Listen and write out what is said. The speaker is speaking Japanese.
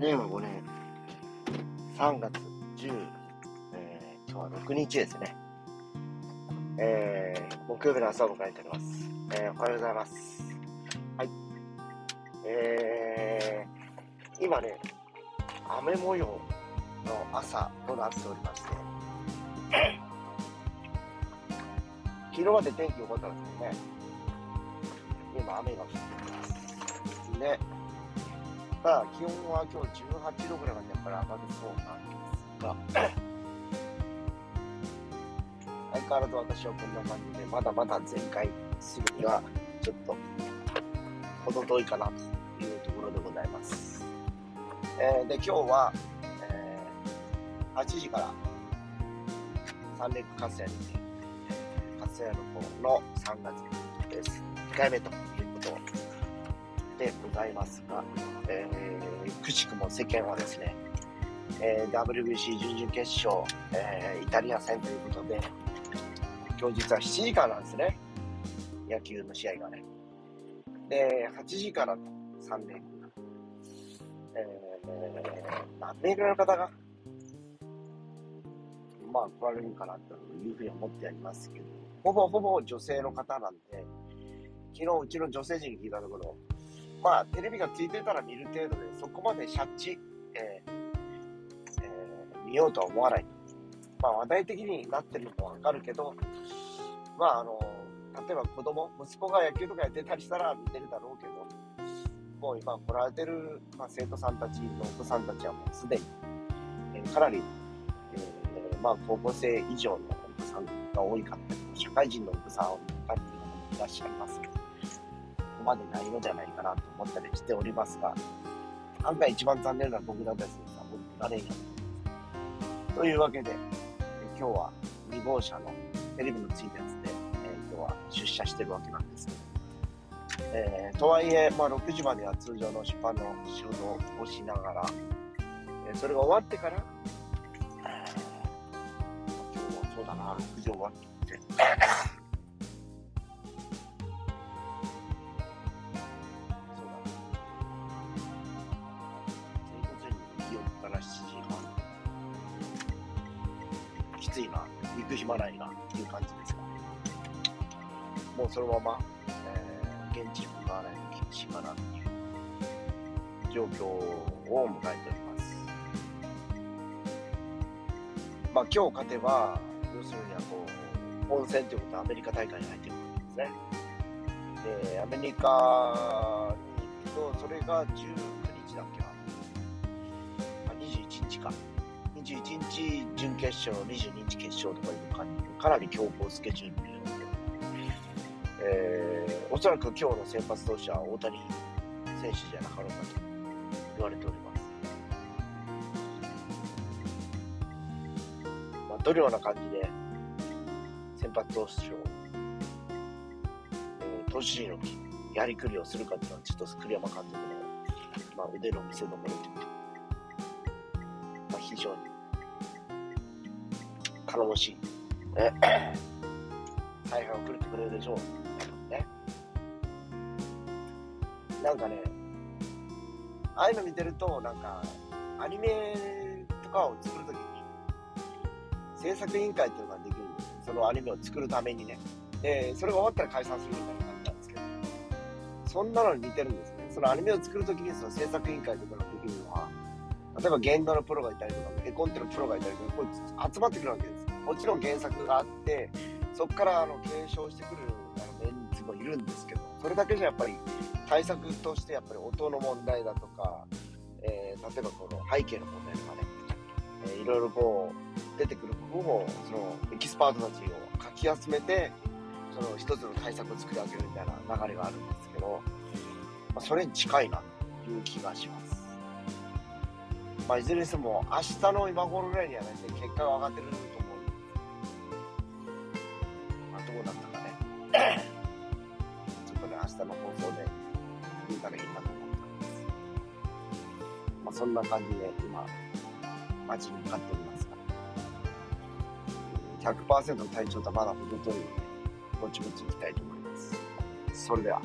令和5年3月10、えー、今日は6日ですね。えー、木曜日の朝を迎えております。えー、おはようございます。はい。えー、今ね、雨模様の朝となっておりまして、昨日まで天気良かったんですけどね、今雨が降ってます。ね、ただ気温は今日18度ぐらいまでやっぱり上がりそうなんですが、相変わらず私はこんな感じで、まだまだ前回すぐにはちょっと程遠いかなというところでございます。えー、で、今日は、えー、8時から三陸活性に、活性の方の3月です。2回目ということでございますが、えー、くしくも世間はですね、えー、WBC 準々決勝、えー、イタリア戦ということで、今日実は7時からなんですね。野球の試合がね。で、8時から3連えー、何名ぐらいの方が、まあ来られるかなというふうに思ってありますけど、ほぼほぼ女性の方なんで、昨日うちの女性陣に聞いたところ、まあ、テレビがついてたら見る程度で、そこまでシャッチ、えーえー、見ようとは思わない。まあ、話題的になってるのもわかるけど、まあ、あの、例えば子供、息子が野球とかやってたりしたら見てるだろうけど、もう今来られてる、まあ、生徒さんたちのお子さんたちはもうすでに、えー、かなり、えー、まあ、高校生以上のお子さんが多いかったり、社会人のお子さんを見たりいらっしゃいますけど、こまでないのじゃないかなと思ったりしておりますが、案外一番残念な僕だったりするさ、僕られんやというわけで、今日は2号車のテレビのついたやつで、え、今日は出社してるわけなんですけど、えー、とはいえ、まあ、6時までは通常の出版の仕事をしながら、えー、それが終わってから、えー、今日はそうだな、6時終わって、きついな、行く暇ないなっていう感じですかね。もうそのまま、えー、現地に向かわないと厳しいかなっていう状況を迎えております。まあ今日勝てば、要するにはこう、本戦ということはアメリカ大会に入ってくるんですね。で、アメリカに行くと、それが19日だっけな。あ、21日か。21日準決勝、22日決勝とかいう感じで、かなり強行スケジュールで、えー、おそらく今日の先発投手は大谷選手じゃなかろうかと言われております。まあ、どのような感じで先発投手を、えー、投手陣のやりくりをするかっていうのは、ちょっと栗山監督の、まあ、腕の見せ所というか、まあ、非常に頼もしい。ね、大半をくれてくれるでしょう。ね。なんかね、ああいうの見てると、なんか、アニメとかを作るときに、制作委員会っていうのができるんですよ。そのアニメを作るためにね。で、それが終わったら解散するみたいな感じなんですけど、そんなのに似てるんですね。そのアニメを作るときに、その制作委員会とかができるのは、例えば原画のプロがいたりとか、絵コンテのプロがいたりとか、こう集まってくるわけです。もちろん原作があって、そこからあの継承してくるあのメンツもいるんですけど、それだけじゃやっぱり対策としてやっぱり音の問題だとか、えー、例えばこの背景の問題とかね、えー、いろいろこう出てくる部分をそのエキスパートたちをかき集めて、その一つの対策を作り上げるみたいな流れがあるんですけど、まあ、それに近いなという気がします。まあ、いずれにしても、明日の今頃ぐらいにはね、結果が上がってると思う、まあ、どうなったかね、ちょっとね、明日の放送で見たらいいなと思ってます。まあ、そんな感じで、今、街に向かっておりますが、100%の体調とまだ程遠いので、ぼちぼち行きたいと思います。それでは。